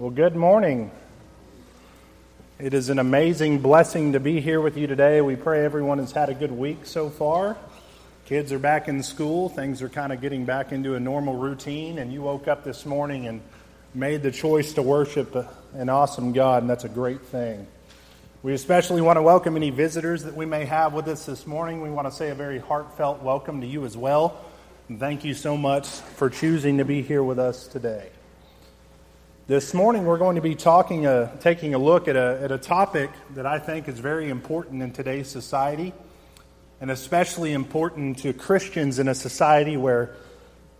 Well, good morning. It is an amazing blessing to be here with you today. We pray everyone has had a good week so far. Kids are back in school, things are kind of getting back into a normal routine, and you woke up this morning and made the choice to worship an awesome God, and that's a great thing. We especially want to welcome any visitors that we may have with us this morning. We want to say a very heartfelt welcome to you as well. Thank you so much for choosing to be here with us today. This morning, we're going to be talking, uh, taking a look at a, at a topic that I think is very important in today's society, and especially important to Christians in a society where,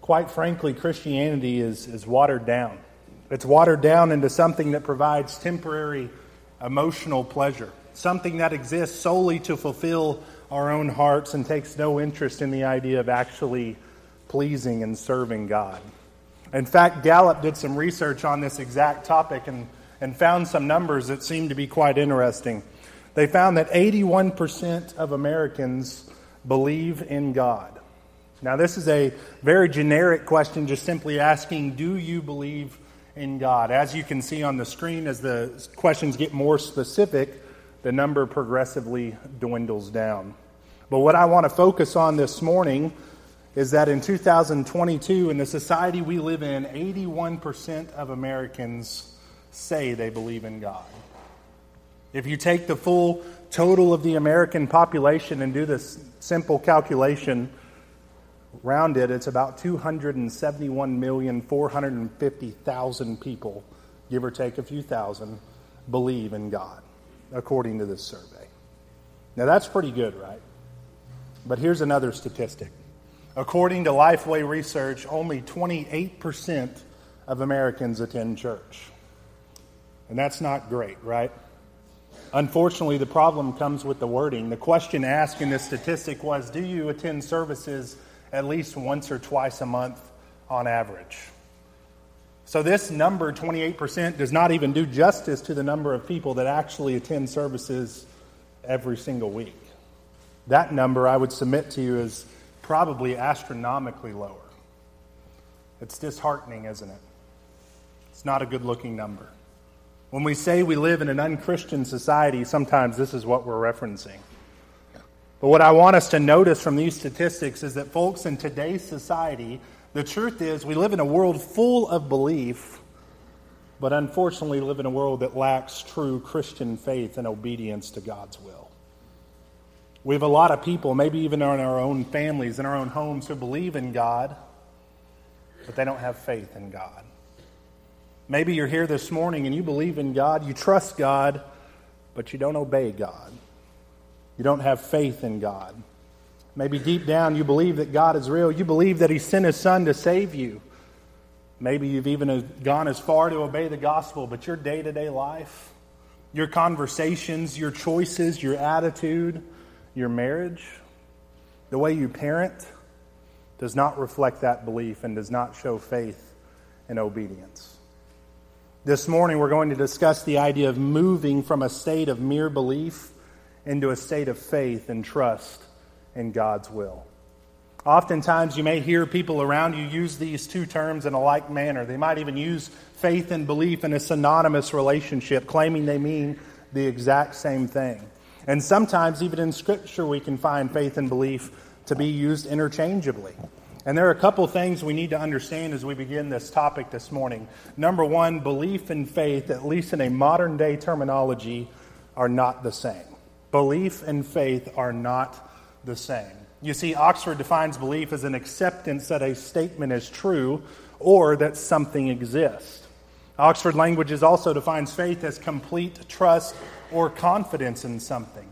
quite frankly, Christianity is, is watered down. It's watered down into something that provides temporary emotional pleasure, something that exists solely to fulfill our own hearts and takes no interest in the idea of actually pleasing and serving God. In fact, Gallup did some research on this exact topic and, and found some numbers that seemed to be quite interesting. They found that 81% of Americans believe in God. Now, this is a very generic question, just simply asking, Do you believe in God? As you can see on the screen, as the questions get more specific, the number progressively dwindles down. But what I want to focus on this morning is that in 2022, in the society we live in, 81% of Americans say they believe in God. If you take the full total of the American population and do this simple calculation, round it, it's about 271,450,000 people, give or take a few thousand, believe in God, according to this survey. Now that's pretty good, right? But here's another statistic According to Lifeway research, only 28% of Americans attend church. And that's not great, right? Unfortunately, the problem comes with the wording. The question asked in this statistic was Do you attend services at least once or twice a month on average? So, this number, 28%, does not even do justice to the number of people that actually attend services every single week. That number, I would submit to you, is probably astronomically lower. It's disheartening, isn't it? It's not a good looking number. When we say we live in an unchristian society, sometimes this is what we're referencing. But what I want us to notice from these statistics is that, folks, in today's society, the truth is we live in a world full of belief, but unfortunately live in a world that lacks true Christian faith and obedience to God's will. We have a lot of people, maybe even in our own families, in our own homes, who believe in God, but they don't have faith in God. Maybe you're here this morning and you believe in God, you trust God, but you don't obey God. You don't have faith in God. Maybe deep down you believe that God is real. You believe that He sent His Son to save you. Maybe you've even gone as far to obey the gospel, but your day to day life, your conversations, your choices, your attitude, your marriage, the way you parent, does not reflect that belief and does not show faith and obedience. This morning, we're going to discuss the idea of moving from a state of mere belief into a state of faith and trust in God's will. Oftentimes, you may hear people around you use these two terms in a like manner. They might even use faith and belief in a synonymous relationship, claiming they mean the exact same thing. And sometimes, even in Scripture, we can find faith and belief to be used interchangeably. And there are a couple things we need to understand as we begin this topic this morning. Number one, belief and faith, at least in a modern day terminology, are not the same. Belief and faith are not the same. You see, Oxford defines belief as an acceptance that a statement is true or that something exists. Oxford Languages also defines faith as complete trust or confidence in something.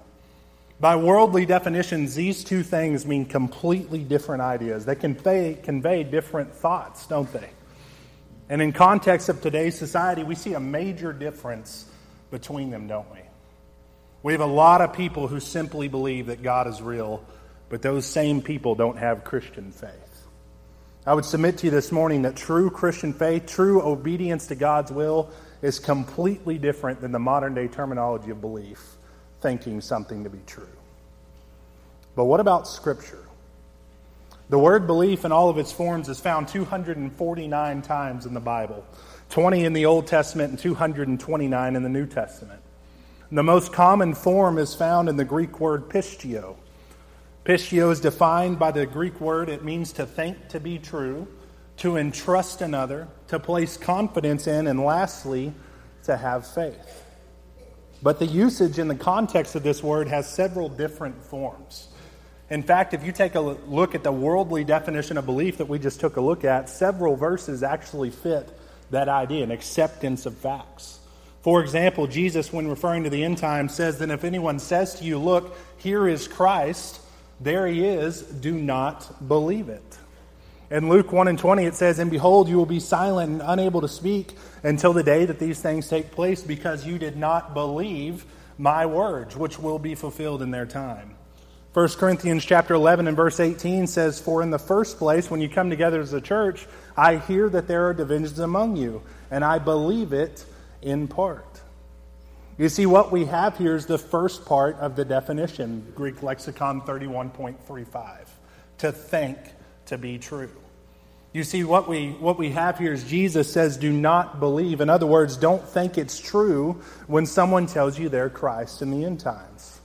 By worldly definitions, these two things mean completely different ideas. They convey, convey different thoughts, don't they? And in context of today's society, we see a major difference between them, don't we? We have a lot of people who simply believe that God is real, but those same people don't have Christian faith. I would submit to you this morning that true Christian faith, true obedience to God's will, is completely different than the modern day terminology of belief, thinking something to be true. But what about Scripture? The word belief in all of its forms is found 249 times in the Bible. 20 in the Old Testament and 229 in the New Testament. The most common form is found in the Greek word pisteuo. Pisteuo is defined by the Greek word, it means to think to be true, to entrust another, to place confidence in, and lastly, to have faith. But the usage in the context of this word has several different forms. In fact, if you take a look at the worldly definition of belief that we just took a look at, several verses actually fit that idea an acceptance of facts. For example, Jesus, when referring to the end time, says that if anyone says to you, Look, here is Christ, there he is, do not believe it. In Luke 1 and 20, it says, And behold, you will be silent and unable to speak until the day that these things take place, because you did not believe my words, which will be fulfilled in their time. 1 Corinthians chapter 11 and verse 18 says, For in the first place, when you come together as a church, I hear that there are divisions among you, and I believe it in part. You see, what we have here is the first part of the definition, Greek lexicon 31.35, to think to be true. You see, what we, what we have here is Jesus says, do not believe. In other words, don't think it's true when someone tells you they're Christ in the end times.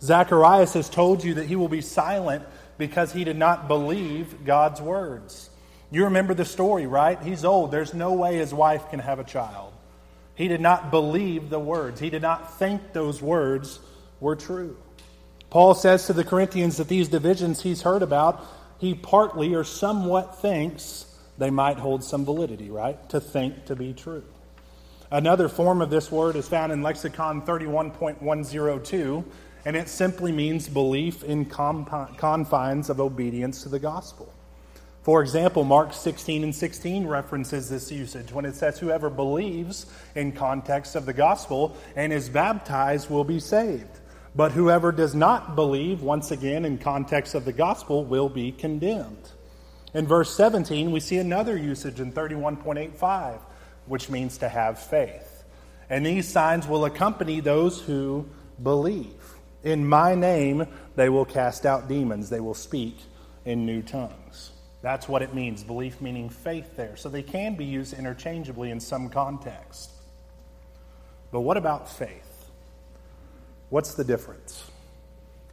Zacharias has told you that he will be silent because he did not believe God's words. You remember the story, right? He's old. There's no way his wife can have a child. He did not believe the words, he did not think those words were true. Paul says to the Corinthians that these divisions he's heard about he partly or somewhat thinks they might hold some validity, right? To think to be true. Another form of this word is found in lexicon 31.102, and it simply means belief in confines of obedience to the gospel. For example, Mark 16 and 16 references this usage when it says, Whoever believes in context of the gospel and is baptized will be saved. But whoever does not believe, once again in context of the gospel, will be condemned. In verse 17, we see another usage in 31.85, which means to have faith. And these signs will accompany those who believe. In my name, they will cast out demons, they will speak in new tongues. That's what it means, belief meaning faith there. So they can be used interchangeably in some context. But what about faith? What's the difference?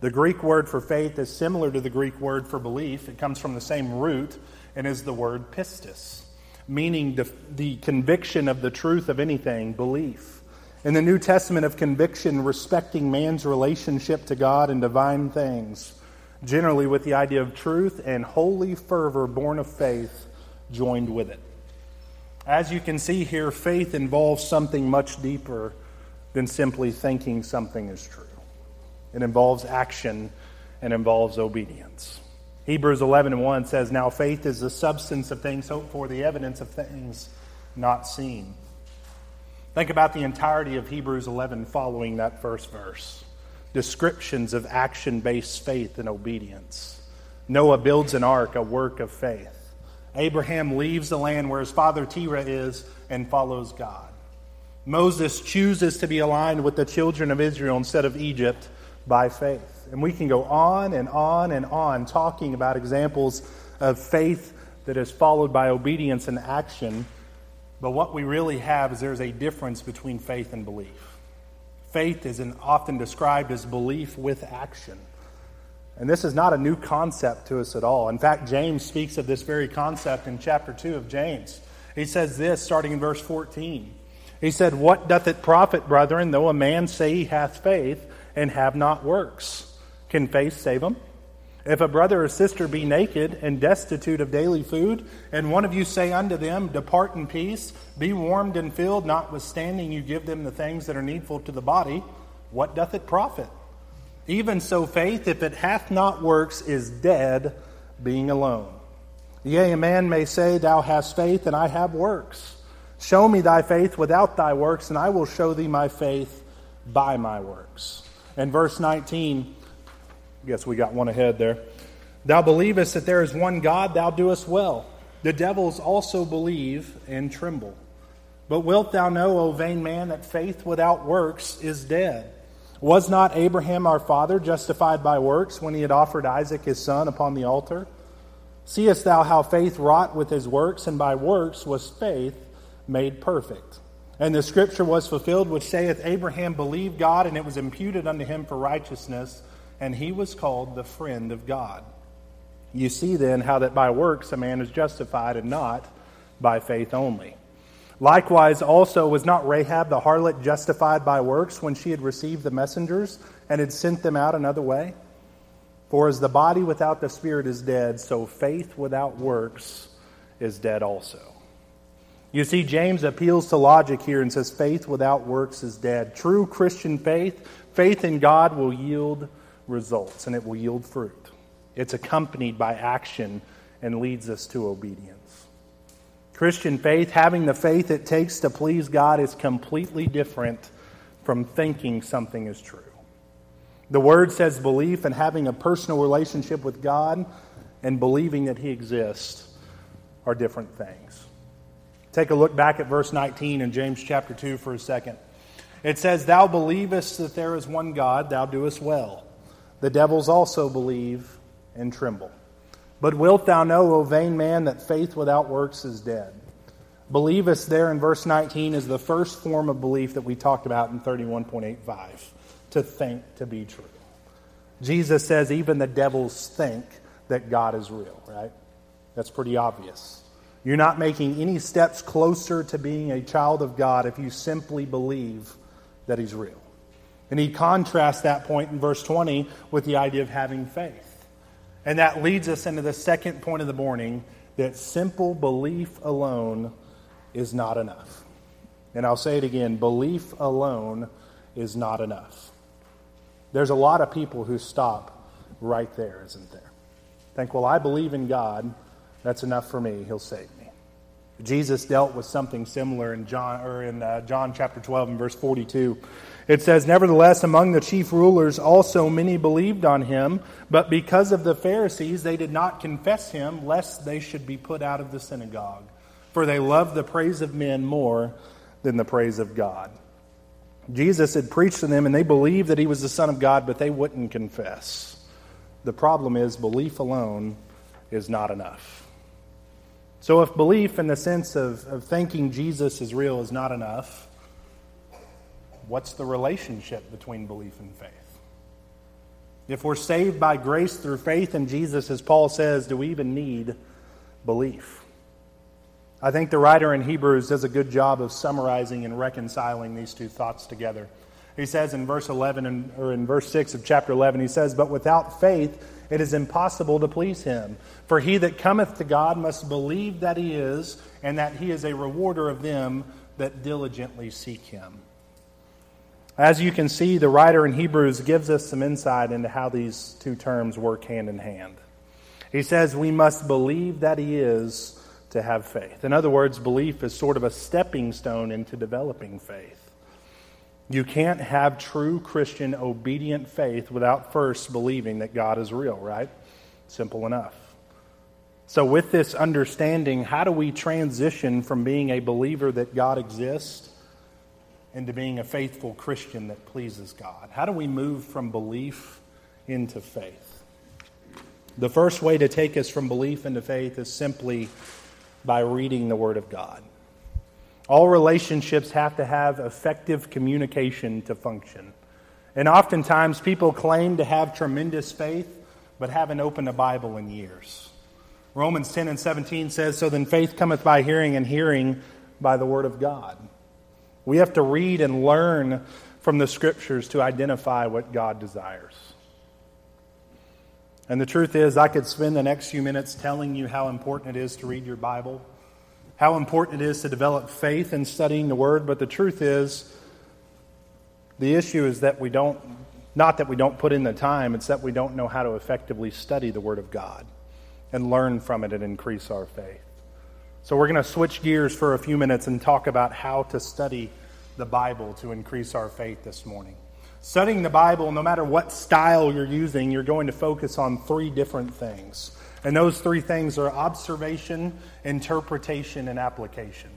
The Greek word for faith is similar to the Greek word for belief. It comes from the same root and is the word pistis, meaning the, the conviction of the truth of anything, belief. In the New Testament of conviction, respecting man's relationship to God and divine things, generally with the idea of truth and holy fervor born of faith joined with it. As you can see here, faith involves something much deeper than simply thinking something is true. It involves action and involves obedience. Hebrews 11 and 1 says, Now faith is the substance of things hoped for, the evidence of things not seen. Think about the entirety of Hebrews 11 following that first verse. Descriptions of action based faith and obedience. Noah builds an ark, a work of faith. Abraham leaves the land where his father Terah is and follows God. Moses chooses to be aligned with the children of Israel instead of Egypt by faith. And we can go on and on and on talking about examples of faith that is followed by obedience and action. But what we really have is there's a difference between faith and belief. Faith is often described as belief with action. And this is not a new concept to us at all. In fact, James speaks of this very concept in chapter 2 of James. He says this starting in verse 14. He said, What doth it profit, brethren, though a man say he hath faith and have not works? Can faith save him? If a brother or sister be naked and destitute of daily food, and one of you say unto them, Depart in peace, be warmed and filled, notwithstanding you give them the things that are needful to the body, what doth it profit? Even so, faith, if it hath not works, is dead, being alone. Yea, a man may say, Thou hast faith, and I have works. Show me thy faith without thy works, and I will show thee my faith by my works. And verse 19, I guess we got one ahead there. Thou believest that there is one God, thou doest well. The devils also believe and tremble. But wilt thou know, O vain man, that faith without works is dead? Was not Abraham our father justified by works when he had offered Isaac his son upon the altar? Seest thou how faith wrought with his works, and by works was faith made perfect. And the scripture was fulfilled, which saith, Abraham believed God, and it was imputed unto him for righteousness, and he was called the friend of God. You see then how that by works a man is justified, and not by faith only. Likewise, also, was not Rahab the harlot justified by works when she had received the messengers and had sent them out another way? For as the body without the spirit is dead, so faith without works is dead also. You see, James appeals to logic here and says faith without works is dead. True Christian faith, faith in God, will yield results and it will yield fruit. It's accompanied by action and leads us to obedience. Christian faith, having the faith it takes to please God, is completely different from thinking something is true. The word says belief and having a personal relationship with God and believing that He exists are different things. Take a look back at verse 19 in James chapter 2 for a second. It says, Thou believest that there is one God, thou doest well. The devils also believe and tremble. But wilt thou know, O vain man, that faith without works is dead? Believest there in verse 19 is the first form of belief that we talked about in 31.85 to think to be true. Jesus says even the devils think that God is real, right? That's pretty obvious. You're not making any steps closer to being a child of God if you simply believe that He's real. And he contrasts that point in verse 20 with the idea of having faith. And that leads us into the second point of the morning that simple belief alone is not enough. And I'll say it again belief alone is not enough. There's a lot of people who stop right there, isn't there? Think, well, I believe in God. That's enough for me. He'll save me. Jesus dealt with something similar in John or in uh, John chapter 12 and verse 42. It says, Nevertheless, among the chief rulers also many believed on him, but because of the Pharisees they did not confess him, lest they should be put out of the synagogue. For they loved the praise of men more than the praise of God. Jesus had preached to them, and they believed that he was the Son of God, but they wouldn't confess. The problem is, belief alone is not enough. So, if belief in the sense of, of thinking Jesus is real is not enough, what's the relationship between belief and faith? If we're saved by grace through faith in Jesus, as Paul says, do we even need belief? I think the writer in Hebrews does a good job of summarizing and reconciling these two thoughts together. He says in verse 11 and, or in verse 6 of chapter 11, he says, But without faith it is impossible to please him. For he that cometh to God must believe that he is, and that he is a rewarder of them that diligently seek him. As you can see, the writer in Hebrews gives us some insight into how these two terms work hand in hand. He says we must believe that He is to have faith. In other words, belief is sort of a stepping stone into developing faith. You can't have true Christian obedient faith without first believing that God is real, right? Simple enough. So, with this understanding, how do we transition from being a believer that God exists into being a faithful Christian that pleases God? How do we move from belief into faith? The first way to take us from belief into faith is simply by reading the Word of God. All relationships have to have effective communication to function. And oftentimes people claim to have tremendous faith, but haven't opened a Bible in years. Romans 10 and 17 says, So then faith cometh by hearing, and hearing by the Word of God. We have to read and learn from the scriptures to identify what God desires. And the truth is, I could spend the next few minutes telling you how important it is to read your Bible, how important it is to develop faith in studying the Word, but the truth is, the issue is that we don't, not that we don't put in the time, it's that we don't know how to effectively study the Word of God and learn from it and increase our faith. So, we're going to switch gears for a few minutes and talk about how to study the Bible to increase our faith this morning. Studying the Bible, no matter what style you're using, you're going to focus on three different things. And those three things are observation, interpretation, and application.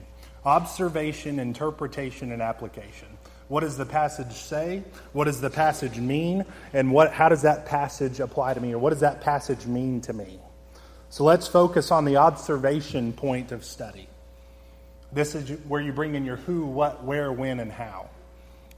Observation, interpretation, and application. What does the passage say? What does the passage mean? And what, how does that passage apply to me? Or what does that passage mean to me? So let's focus on the observation point of study. This is where you bring in your who, what, where, when, and how.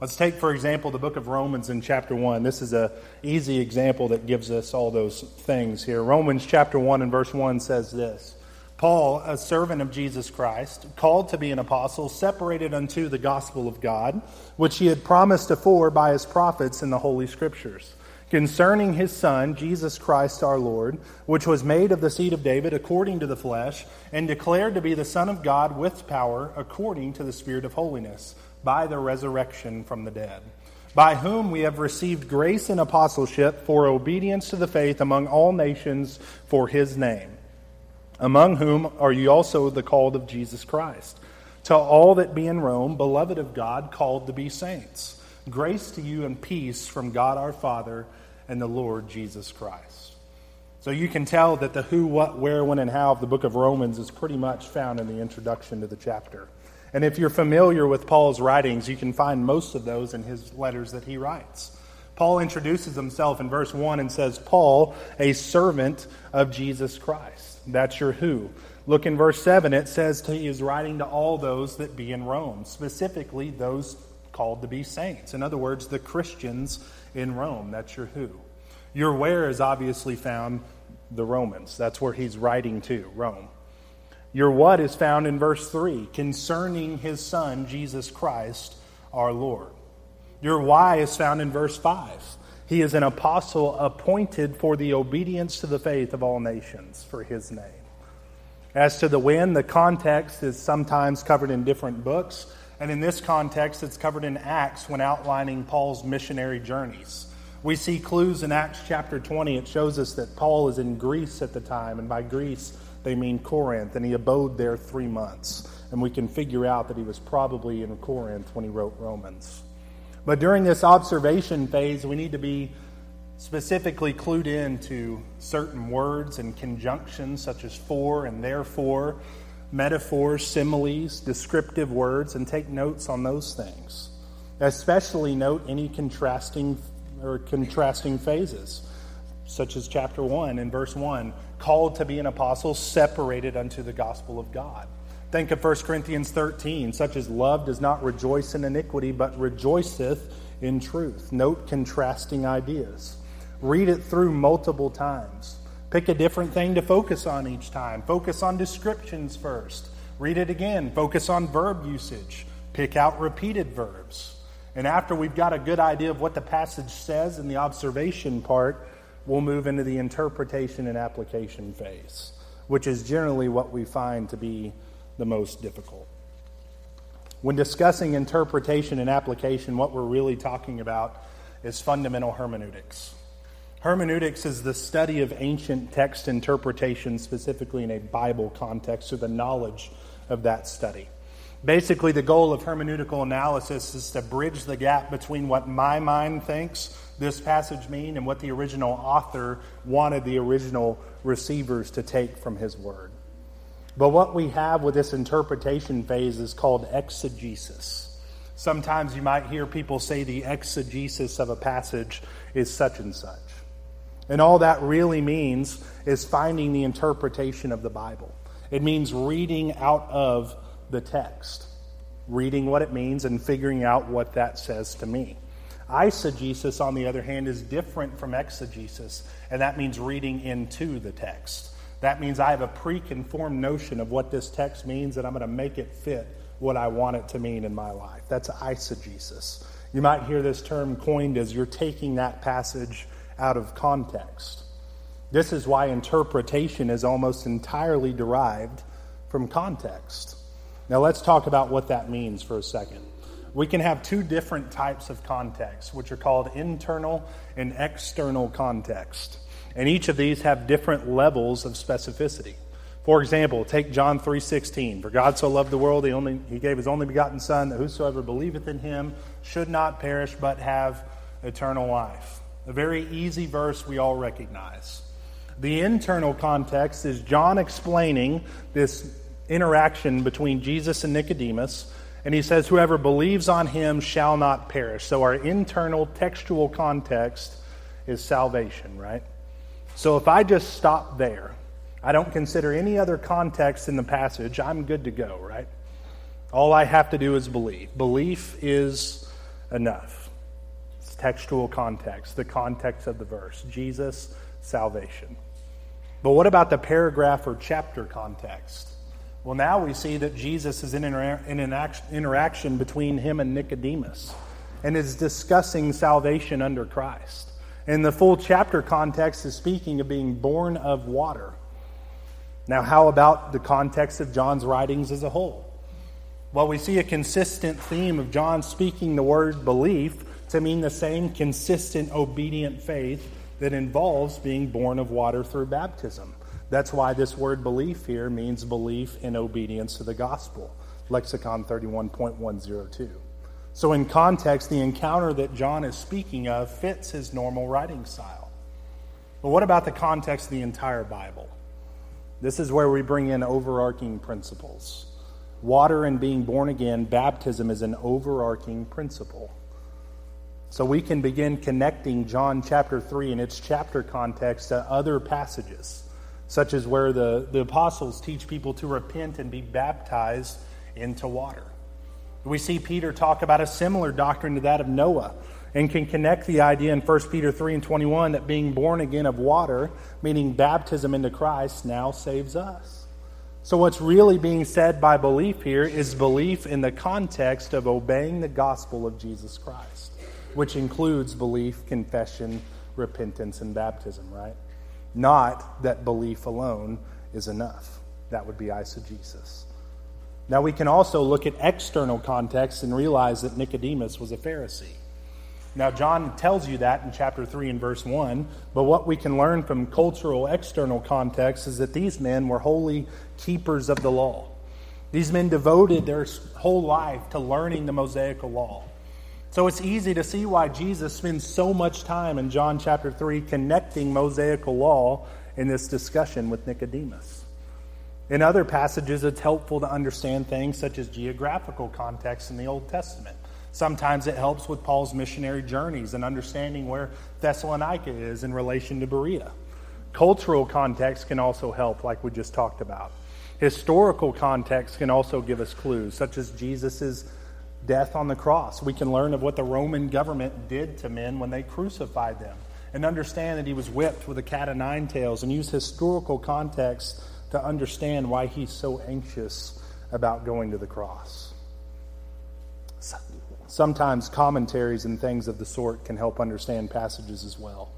Let's take, for example, the book of Romans in chapter 1. This is an easy example that gives us all those things here. Romans chapter 1 and verse 1 says this Paul, a servant of Jesus Christ, called to be an apostle, separated unto the gospel of God, which he had promised afore by his prophets in the Holy Scriptures, concerning his Son, Jesus Christ our Lord, which was made of the seed of David according to the flesh, and declared to be the Son of God with power according to the Spirit of holiness, by the resurrection from the dead by whom we have received grace and apostleship for obedience to the faith among all nations for his name among whom are you also the called of Jesus Christ. To all that be in Rome, beloved of God, called to be saints. Grace to you and peace from God our Father and the Lord Jesus Christ. So you can tell that the who, what, where, when, and how of the book of Romans is pretty much found in the introduction to the chapter. And if you're familiar with Paul's writings, you can find most of those in his letters that he writes. Paul introduces himself in verse 1 and says, Paul, a servant of Jesus Christ. That's your who. Look in verse 7, it says he is writing to all those that be in Rome, specifically those called to be saints. In other words, the Christians in Rome. That's your who. Your where is obviously found the Romans. That's where he's writing to, Rome. Your what is found in verse 3, concerning his son, Jesus Christ, our Lord. Your why is found in verse 5 he is an apostle appointed for the obedience to the faith of all nations for his name. As to the when, the context is sometimes covered in different books. And in this context, it's covered in Acts when outlining Paul's missionary journeys. We see clues in Acts chapter 20. It shows us that Paul is in Greece at the time, and by Greece, they mean Corinth, and he abode there three months. And we can figure out that he was probably in Corinth when he wrote Romans. But during this observation phase, we need to be specifically clued in to certain words and conjunctions such as for and therefore, metaphors, similes, descriptive words, and take notes on those things. Especially note any contrasting or contrasting phases, such as chapter 1 and verse 1 called to be an apostle, separated unto the gospel of God. Think of 1 Corinthians 13, such as love does not rejoice in iniquity, but rejoiceth in truth. Note contrasting ideas. Read it through multiple times. Pick a different thing to focus on each time. Focus on descriptions first. Read it again. Focus on verb usage. Pick out repeated verbs. And after we've got a good idea of what the passage says in the observation part, we'll move into the interpretation and application phase, which is generally what we find to be the most difficult. When discussing interpretation and application, what we're really talking about is fundamental hermeneutics. Hermeneutics is the study of ancient text interpretation, specifically in a Bible context, or the knowledge of that study. Basically, the goal of hermeneutical analysis is to bridge the gap between what my mind thinks this passage mean and what the original author wanted the original receivers to take from his word. But what we have with this interpretation phase is called exegesis. Sometimes you might hear people say the exegesis of a passage is such and such. And all that really means is finding the interpretation of the Bible. It means reading out of the text, reading what it means and figuring out what that says to me. Eisegesis, on the other hand, is different from exegesis, and that means reading into the text. That means I have a preconformed notion of what this text means, and I'm going to make it fit what I want it to mean in my life. That's eisegesis. You might hear this term coined as you're taking that passage out of context. This is why interpretation is almost entirely derived from context. Now, let's talk about what that means for a second. We can have two different types of context, which are called internal and external context. And each of these have different levels of specificity. For example, take John 3:16. For God so loved the world, he, only, he gave his only begotten Son, that whosoever believeth in him should not perish, but have eternal life. A very easy verse we all recognize. The internal context is John explaining this interaction between Jesus and Nicodemus, and he says, Whoever believes on him shall not perish. So our internal textual context is salvation, right? So if I just stop there, I don't consider any other context in the passage, I'm good to go, right? All I have to do is believe. Belief is enough. It's textual context, the context of the verse Jesus, salvation. But what about the paragraph or chapter context? Well, now we see that Jesus is in an interaction between him and Nicodemus and is discussing salvation under Christ. And the full chapter context is speaking of being born of water. Now, how about the context of John's writings as a whole? Well, we see a consistent theme of John speaking the word belief to mean the same consistent, obedient faith that involves being born of water through baptism. That's why this word belief here means belief in obedience to the gospel. Lexicon 31.102. So, in context, the encounter that John is speaking of fits his normal writing style. But what about the context of the entire Bible? This is where we bring in overarching principles. Water and being born again, baptism is an overarching principle. So we can begin connecting John chapter 3 and its chapter context to other passages, such as where the, the apostles teach people to repent and be baptized into water. We see Peter talk about a similar doctrine to that of Noah and can connect the idea in 1 Peter 3 and 21 that being born again of water, meaning baptism into Christ, now saves us. So, what's really being said by belief here is belief in the context of obeying the gospel of Jesus Christ, which includes belief, confession, repentance, and baptism, right? Not that belief alone is enough. That would be eisegesis. Now, we can also look at external context and realize that Nicodemus was a Pharisee. Now, John tells you that in chapter 3 and verse 1, but what we can learn from cultural external context is that these men were holy keepers of the law. These men devoted their whole life to learning the Mosaical law. So it's easy to see why Jesus spends so much time in John chapter 3 connecting Mosaical law in this discussion with Nicodemus. In other passages, it's helpful to understand things such as geographical context in the Old Testament. Sometimes it helps with Paul's missionary journeys and understanding where Thessalonica is in relation to Berea. Cultural context can also help, like we just talked about. Historical context can also give us clues, such as Jesus' death on the cross. We can learn of what the Roman government did to men when they crucified them and understand that he was whipped with a cat of nine tails and use historical context to understand why he's so anxious about going to the cross. Sometimes commentaries and things of the sort can help understand passages as well.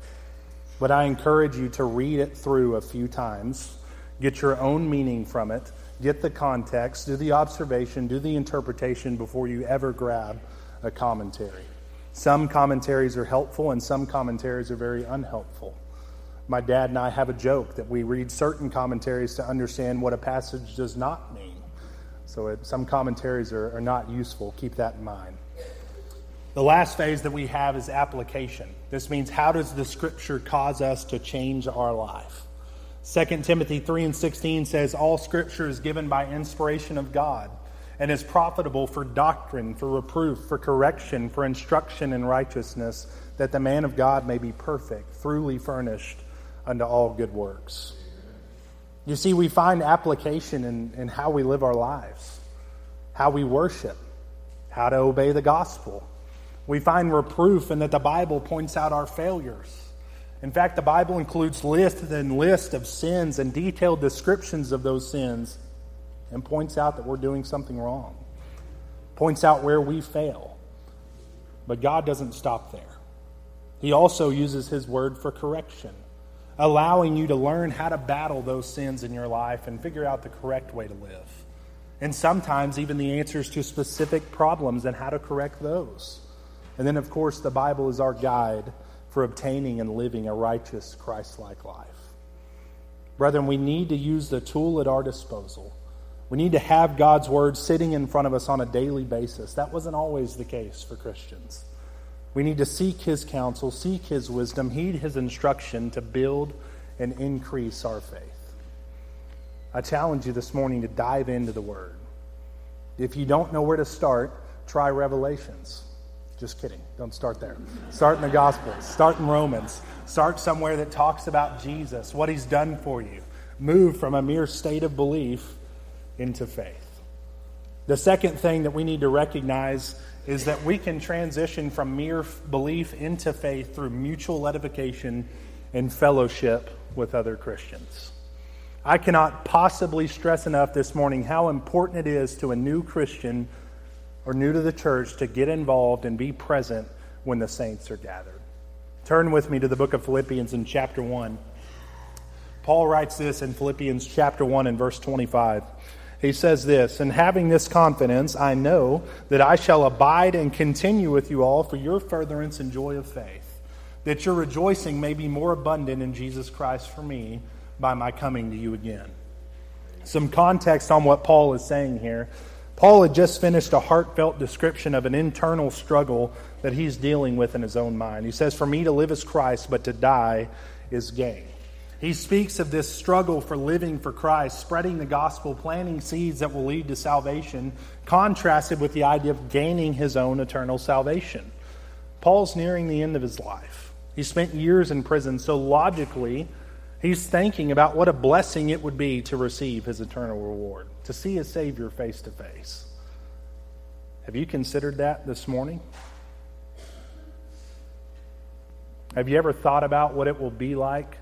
But I encourage you to read it through a few times, get your own meaning from it, get the context, do the observation, do the interpretation before you ever grab a commentary. Some commentaries are helpful and some commentaries are very unhelpful. My dad and I have a joke that we read certain commentaries to understand what a passage does not mean. So it, some commentaries are, are not useful. Keep that in mind. The last phase that we have is application. This means how does the scripture cause us to change our life? 2 Timothy 3 and 16 says, All scripture is given by inspiration of God and is profitable for doctrine, for reproof, for correction, for instruction in righteousness, that the man of God may be perfect, truly furnished unto all good works. You see, we find application in, in how we live our lives, how we worship, how to obey the gospel we find reproof in that the Bible points out our failures. In fact, the Bible includes lists and lists of sins and detailed descriptions of those sins and points out that we're doing something wrong, points out where we fail. But God doesn't stop there. He also uses His word for correction, allowing you to learn how to battle those sins in your life and figure out the correct way to live. And sometimes even the answers to specific problems and how to correct those. And then, of course, the Bible is our guide for obtaining and living a righteous, Christ like life. Brethren, we need to use the tool at our disposal. We need to have God's Word sitting in front of us on a daily basis. That wasn't always the case for Christians. We need to seek His counsel, seek His wisdom, heed His instruction to build and increase our faith. I challenge you this morning to dive into the Word. If you don't know where to start, try Revelations. Just kidding. Don't start there. Start in the Gospels. Start in Romans. Start somewhere that talks about Jesus, what he's done for you. Move from a mere state of belief into faith. The second thing that we need to recognize is that we can transition from mere belief into faith through mutual edification and fellowship with other Christians. I cannot possibly stress enough this morning how important it is to a new Christian or new to the church to get involved and be present when the saints are gathered. Turn with me to the book of Philippians in chapter 1. Paul writes this in Philippians chapter 1 and verse 25. He says this, and having this confidence, I know that I shall abide and continue with you all for your furtherance and joy of faith, that your rejoicing may be more abundant in Jesus Christ for me by my coming to you again. Some context on what Paul is saying here. Paul had just finished a heartfelt description of an internal struggle that he's dealing with in his own mind. He says, For me to live is Christ, but to die is gain. He speaks of this struggle for living for Christ, spreading the gospel, planting seeds that will lead to salvation, contrasted with the idea of gaining his own eternal salvation. Paul's nearing the end of his life. He spent years in prison, so logically, he's thinking about what a blessing it would be to receive his eternal reward, to see his Savior face to face. Have you considered that this morning? Have you ever thought about what it will be like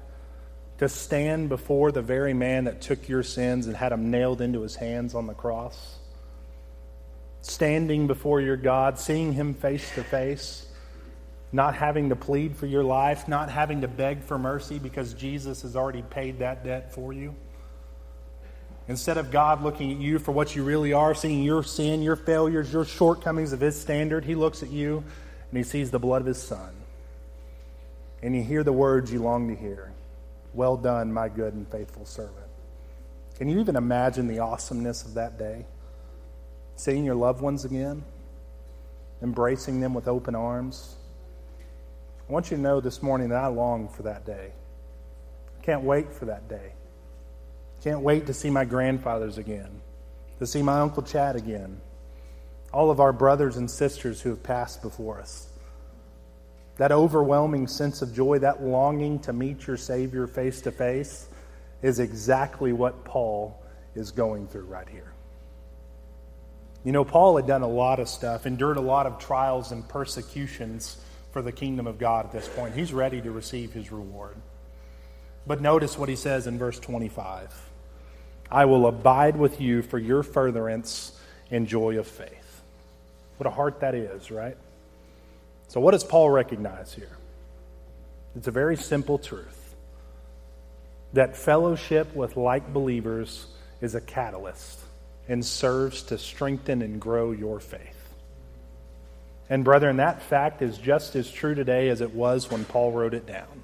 to stand before the very man that took your sins and had them nailed into his hands on the cross? Standing before your God, seeing him face to face, not having to plead for your life, not having to beg for mercy because Jesus has already paid that debt for you. Instead of God looking at you for what you really are, seeing your sin, your failures, your shortcomings of His standard, He looks at you and He sees the blood of His Son. And you hear the words you long to hear well done, my good and faithful servant. Can you even imagine the awesomeness of that day? Seeing your loved ones again, embracing them with open arms. I want you to know this morning that I long for that day. I can't wait for that day. Can't wait to see my grandfathers again, to see my Uncle Chad again, all of our brothers and sisters who have passed before us that overwhelming sense of joy, that longing to meet your Savior face to face, is exactly what Paul is going through right here. You know, Paul had done a lot of stuff, endured a lot of trials and persecutions for the kingdom of God at this point. He's ready to receive his reward. But notice what he says in verse 25 I will abide with you for your furtherance and joy of faith. What a heart that is, right? So, what does Paul recognize here? It's a very simple truth that fellowship with like believers is a catalyst and serves to strengthen and grow your faith. And, brethren, that fact is just as true today as it was when Paul wrote it down.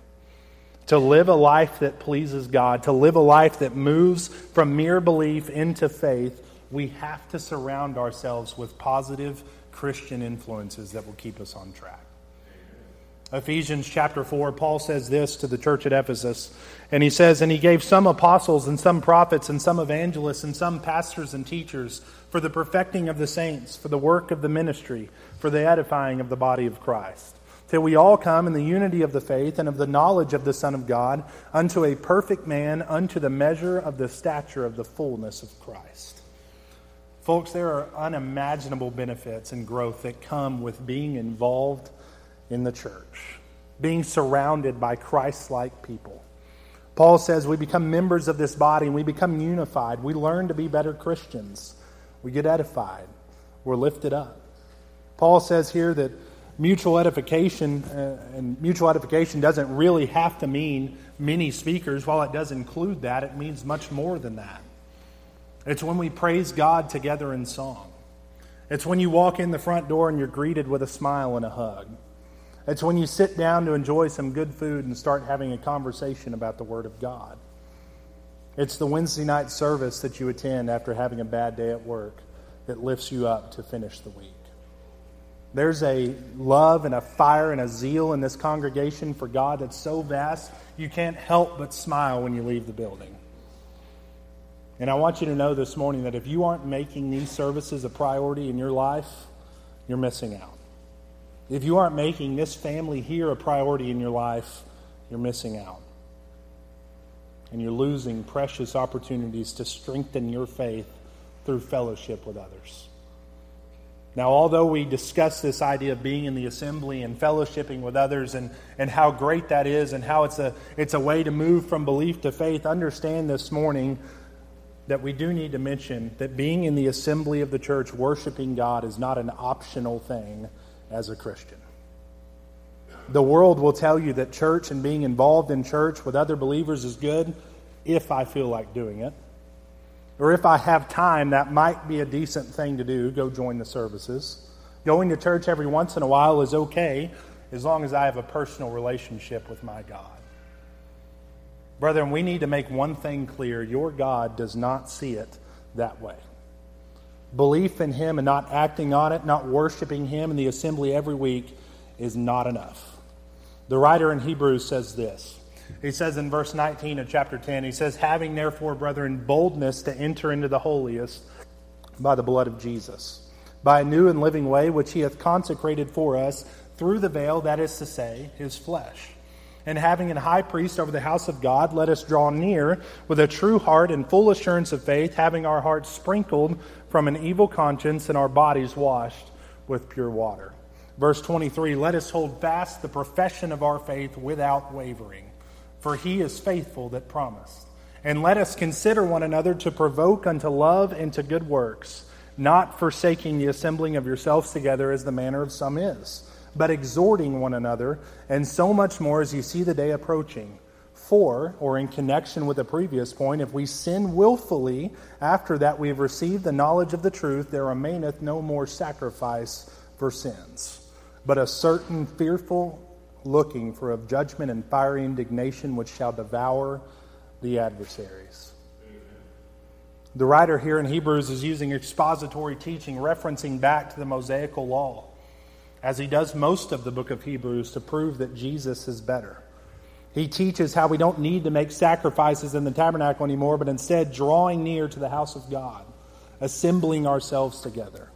To live a life that pleases God, to live a life that moves from mere belief into faith, we have to surround ourselves with positive Christian influences that will keep us on track. Ephesians chapter 4, Paul says this to the church at Ephesus. And he says, And he gave some apostles, and some prophets, and some evangelists, and some pastors and teachers for the perfecting of the saints, for the work of the ministry, for the edifying of the body of Christ. Till we all come in the unity of the faith and of the knowledge of the Son of God, unto a perfect man, unto the measure of the stature of the fullness of Christ. Folks, there are unimaginable benefits and growth that come with being involved in the church, being surrounded by Christ like people. Paul says we become members of this body and we become unified. We learn to be better Christians. We get edified. We're lifted up. Paul says here that mutual edification uh, and mutual edification doesn't really have to mean many speakers. While it does include that, it means much more than that. It's when we praise God together in song. It's when you walk in the front door and you're greeted with a smile and a hug. It's when you sit down to enjoy some good food and start having a conversation about the Word of God. It's the Wednesday night service that you attend after having a bad day at work that lifts you up to finish the week. There's a love and a fire and a zeal in this congregation for God that's so vast, you can't help but smile when you leave the building. And I want you to know this morning that if you aren't making these services a priority in your life, you're missing out. If you aren't making this family here a priority in your life, you're missing out. And you're losing precious opportunities to strengthen your faith through fellowship with others. Now, although we discuss this idea of being in the assembly and fellowshipping with others and, and how great that is and how it's a, it's a way to move from belief to faith, understand this morning that we do need to mention that being in the assembly of the church, worshiping God, is not an optional thing as a Christian. The world will tell you that church and being involved in church with other believers is good if I feel like doing it. Or if I have time, that might be a decent thing to do. Go join the services. Going to church every once in a while is okay as long as I have a personal relationship with my God. Brethren, we need to make one thing clear your God does not see it that way. Belief in Him and not acting on it, not worshiping Him in the assembly every week, is not enough. The writer in Hebrews says this he says in verse 19 of chapter 10, he says, Having therefore, brethren, boldness to enter into the holiest by the blood of Jesus, by a new and living way which he hath consecrated for us through the veil, that is to say, his flesh. And having an high priest over the house of God, let us draw near with a true heart and full assurance of faith, having our hearts sprinkled from an evil conscience and our bodies washed with pure water. Verse 23 Let us hold fast the profession of our faith without wavering for he is faithful that promised. And let us consider one another to provoke unto love and to good works, not forsaking the assembling of yourselves together as the manner of some is, but exhorting one another, and so much more as you see the day approaching. For, or in connection with the previous point, if we sin wilfully after that we have received the knowledge of the truth, there remaineth no more sacrifice for sins, but a certain fearful looking for a judgment and fiery indignation which shall devour the adversaries. The writer here in Hebrews is using expository teaching, referencing back to the Mosaical law, as he does most of the book of Hebrews to prove that Jesus is better. He teaches how we don't need to make sacrifices in the tabernacle anymore, but instead drawing near to the house of God, assembling ourselves together.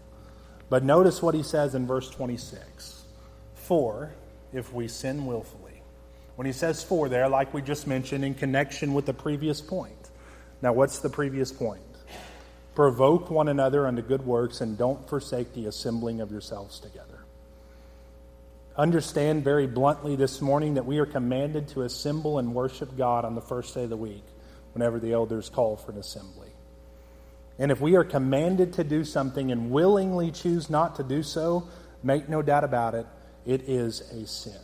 But notice what he says in verse 26 For if we sin willfully. When he says for there, like we just mentioned, in connection with the previous point. Now, what's the previous point? Provoke one another unto good works and don't forsake the assembling of yourselves together. Understand very bluntly this morning that we are commanded to assemble and worship God on the first day of the week whenever the elders call for an assembly. And if we are commanded to do something and willingly choose not to do so, make no doubt about it, it is a sin.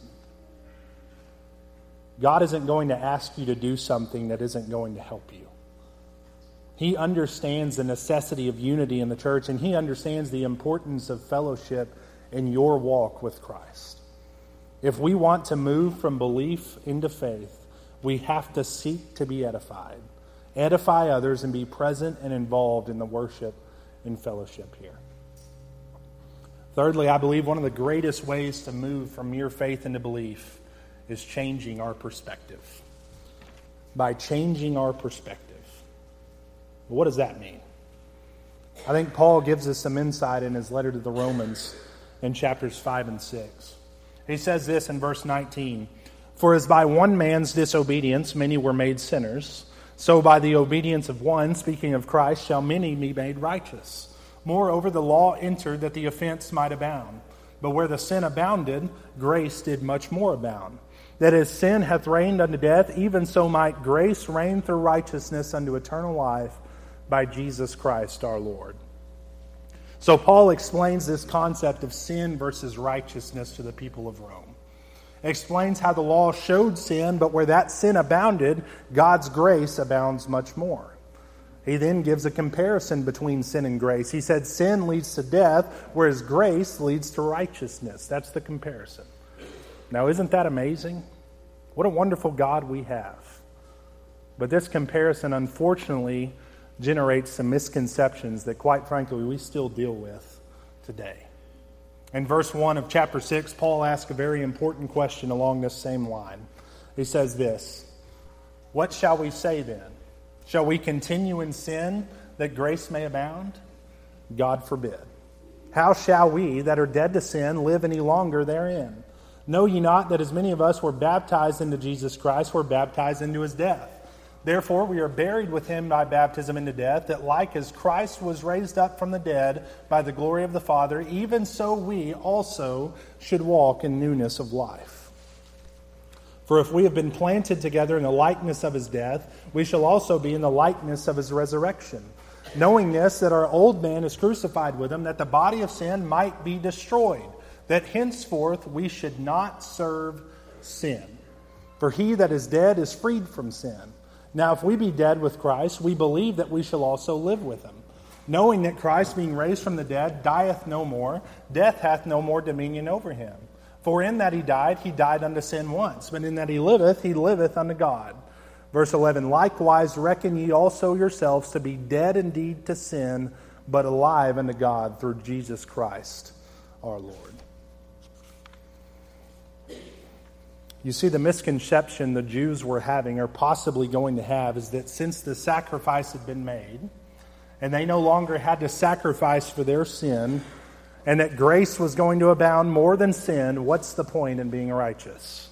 God isn't going to ask you to do something that isn't going to help you. He understands the necessity of unity in the church, and he understands the importance of fellowship in your walk with Christ. If we want to move from belief into faith, we have to seek to be edified, edify others, and be present and involved in the worship and fellowship here. Thirdly, I believe one of the greatest ways to move from mere faith into belief is changing our perspective. By changing our perspective. What does that mean? I think Paul gives us some insight in his letter to the Romans in chapters 5 and 6. He says this in verse 19 For as by one man's disobedience many were made sinners, so by the obedience of one, speaking of Christ, shall many be made righteous. Moreover, the law entered that the offense might abound. But where the sin abounded, grace did much more abound. That as sin hath reigned unto death, even so might grace reign through righteousness unto eternal life by Jesus Christ our Lord. So Paul explains this concept of sin versus righteousness to the people of Rome. Explains how the law showed sin, but where that sin abounded, God's grace abounds much more. He then gives a comparison between sin and grace. He said sin leads to death, whereas grace leads to righteousness. That's the comparison. Now, isn't that amazing? What a wonderful God we have. But this comparison, unfortunately, generates some misconceptions that, quite frankly, we still deal with today. In verse 1 of chapter 6, Paul asks a very important question along this same line. He says this What shall we say then? Shall we continue in sin that grace may abound? God forbid. How shall we that are dead to sin live any longer therein? Know ye not that as many of us were baptized into Jesus Christ were baptized into his death? Therefore, we are buried with him by baptism into death, that like as Christ was raised up from the dead by the glory of the Father, even so we also should walk in newness of life. For if we have been planted together in the likeness of his death, we shall also be in the likeness of his resurrection. Knowing this, that our old man is crucified with him, that the body of sin might be destroyed, that henceforth we should not serve sin. For he that is dead is freed from sin. Now, if we be dead with Christ, we believe that we shall also live with him, knowing that Christ, being raised from the dead, dieth no more, death hath no more dominion over him. For in that he died, he died unto sin once, but in that he liveth, he liveth unto God. Verse 11 Likewise reckon ye also yourselves to be dead indeed to sin, but alive unto God through Jesus Christ our Lord. You see, the misconception the Jews were having, or possibly going to have, is that since the sacrifice had been made, and they no longer had to sacrifice for their sin, and that grace was going to abound more than sin, what's the point in being righteous?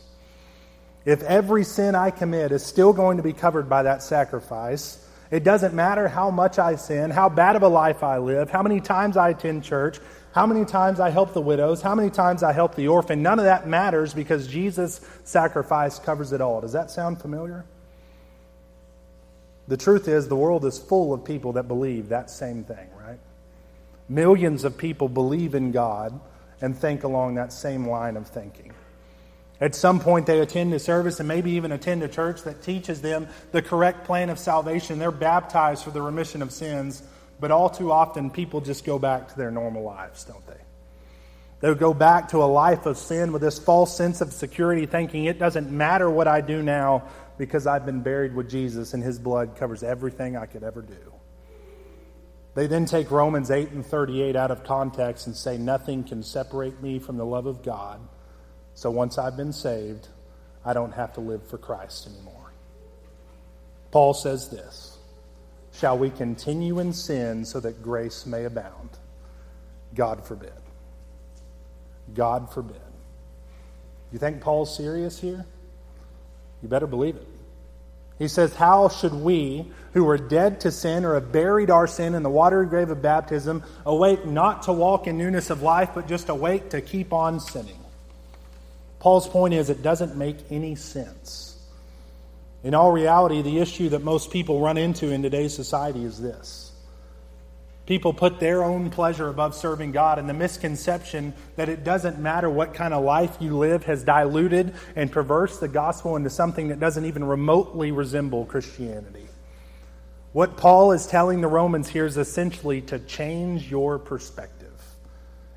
If every sin I commit is still going to be covered by that sacrifice, it doesn't matter how much I sin, how bad of a life I live, how many times I attend church, how many times I help the widows, how many times I help the orphan. None of that matters because Jesus' sacrifice covers it all. Does that sound familiar? The truth is, the world is full of people that believe that same thing, right? Millions of people believe in God and think along that same line of thinking. At some point, they attend a service and maybe even attend a church that teaches them the correct plan of salvation. They're baptized for the remission of sins but all too often, people just go back to their normal lives, don't they? They go back to a life of sin with this false sense of security, thinking it doesn't matter what I do now because I've been buried with Jesus and his blood covers everything I could ever do. They then take Romans 8 and 38 out of context and say, Nothing can separate me from the love of God. So once I've been saved, I don't have to live for Christ anymore. Paul says this Shall we continue in sin so that grace may abound? God forbid. God forbid. You think Paul's serious here? You better believe it. He says, How should we, who are dead to sin or have buried our sin in the watery grave of baptism, awake not to walk in newness of life, but just awake to keep on sinning? Paul's point is, it doesn't make any sense. In all reality, the issue that most people run into in today's society is this. People put their own pleasure above serving God, and the misconception that it doesn't matter what kind of life you live has diluted and perverse the gospel into something that doesn't even remotely resemble Christianity. What Paul is telling the Romans here is essentially to change your perspective.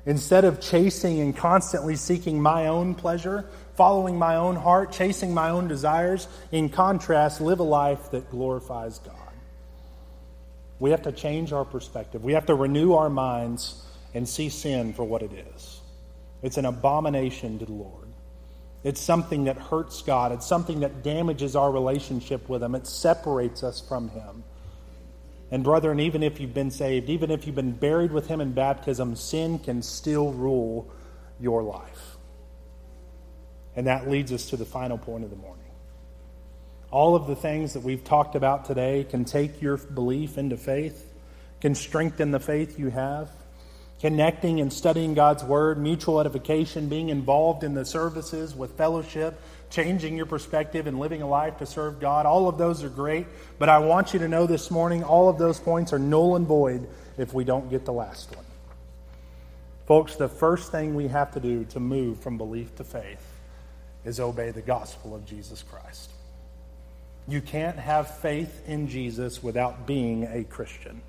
Instead of chasing and constantly seeking my own pleasure, following my own heart, chasing my own desires. In contrast, live a life that glorifies God. We have to change our perspective. We have to renew our minds and see sin for what it is. It's an abomination to the Lord. It's something that hurts God. It's something that damages our relationship with Him. It separates us from Him. And, brethren, even if you've been saved, even if you've been buried with Him in baptism, sin can still rule your life. And that leads us to the final point of the morning. All of the things that we've talked about today can take your belief into faith, can strengthen the faith you have. Connecting and studying God's Word, mutual edification, being involved in the services with fellowship, changing your perspective and living a life to serve God. All of those are great, but I want you to know this morning all of those points are null and void if we don't get the last one. Folks, the first thing we have to do to move from belief to faith is obey the gospel of Jesus Christ. You can't have faith in Jesus without being a Christian.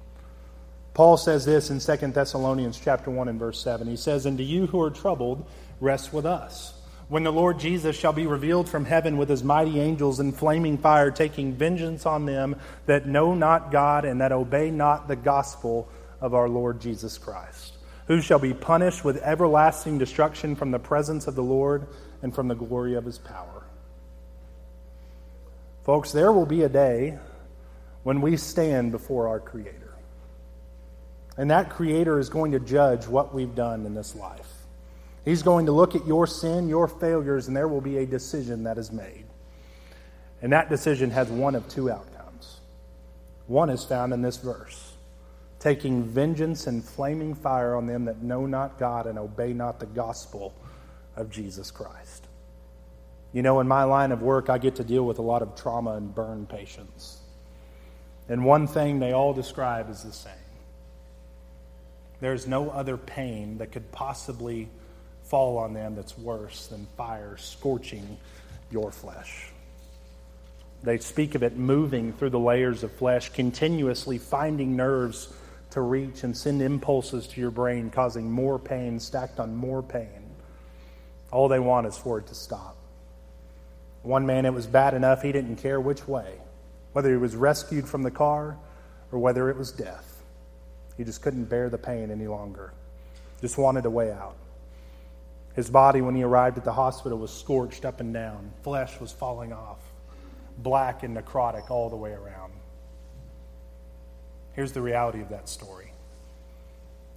Paul says this in 2 Thessalonians chapter 1 and verse 7. He says, And to you who are troubled, rest with us. When the Lord Jesus shall be revealed from heaven with his mighty angels in flaming fire, taking vengeance on them that know not God and that obey not the gospel of our Lord Jesus Christ, who shall be punished with everlasting destruction from the presence of the Lord and from the glory of his power. Folks, there will be a day when we stand before our Creator. And that Creator is going to judge what we've done in this life. He's going to look at your sin, your failures, and there will be a decision that is made. And that decision has one of two outcomes. One is found in this verse taking vengeance and flaming fire on them that know not God and obey not the gospel of Jesus Christ. You know, in my line of work, I get to deal with a lot of trauma and burn patients. And one thing they all describe is the same there's no other pain that could possibly fall on them that's worse than fire scorching your flesh. They speak of it moving through the layers of flesh, continuously finding nerves to reach and send impulses to your brain, causing more pain stacked on more pain. All they want is for it to stop. One man, it was bad enough he didn't care which way, whether he was rescued from the car or whether it was death. He just couldn't bear the pain any longer, just wanted a way out. His body, when he arrived at the hospital, was scorched up and down. Flesh was falling off, black and necrotic all the way around. Here's the reality of that story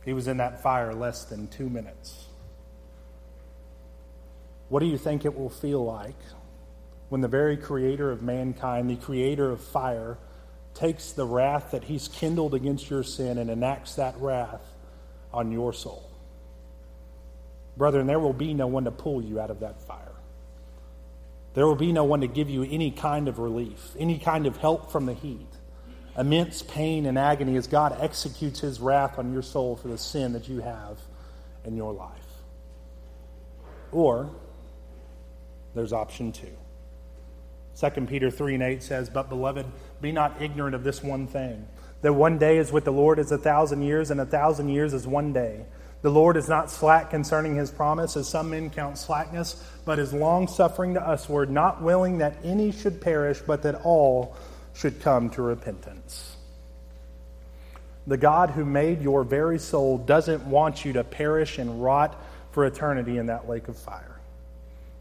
he was in that fire less than two minutes. What do you think it will feel like when the very creator of mankind, the creator of fire, takes the wrath that he's kindled against your sin and enacts that wrath on your soul? Brethren, there will be no one to pull you out of that fire. There will be no one to give you any kind of relief, any kind of help from the heat. Immense pain and agony as God executes his wrath on your soul for the sin that you have in your life. Or there's option two. 2 Peter 3 and 8 says, But beloved, be not ignorant of this one thing, that one day is with the Lord as a thousand years, and a thousand years is one day. The Lord is not slack concerning his promise, as some men count slackness, but is long suffering to usward, not willing that any should perish, but that all should come to repentance. The God who made your very soul doesn't want you to perish and rot for eternity in that lake of fire,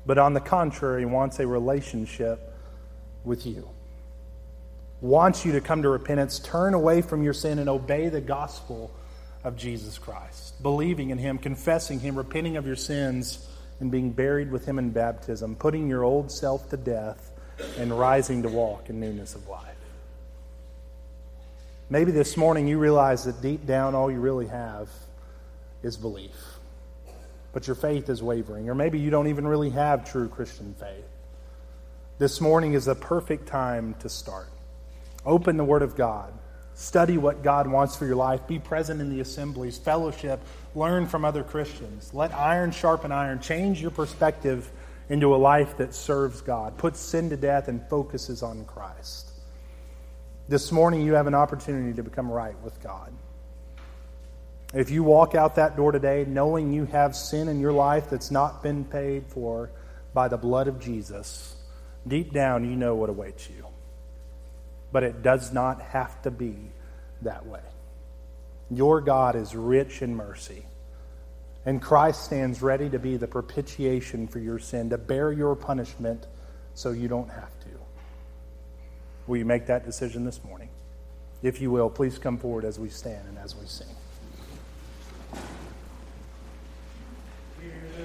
but on the contrary, wants a relationship with you. Wants you to come to repentance, turn away from your sin, and obey the gospel of Jesus Christ, believing in Him, confessing Him, repenting of your sins, and being buried with Him in baptism, putting your old self to death, and rising to walk in newness of life. Maybe this morning you realize that deep down all you really have is belief, but your faith is wavering, or maybe you don't even really have true Christian faith. This morning is a perfect time to start. Open the Word of God Study what God wants for your life. Be present in the assemblies, fellowship, learn from other Christians. Let iron sharpen iron. Change your perspective into a life that serves God, puts sin to death, and focuses on Christ. This morning, you have an opportunity to become right with God. If you walk out that door today knowing you have sin in your life that's not been paid for by the blood of Jesus, deep down you know what awaits you but it does not have to be that way. Your God is rich in mercy, and Christ stands ready to be the propitiation for your sin, to bear your punishment so you don't have to. Will you make that decision this morning? If you will, please come forward as we stand and as we sing.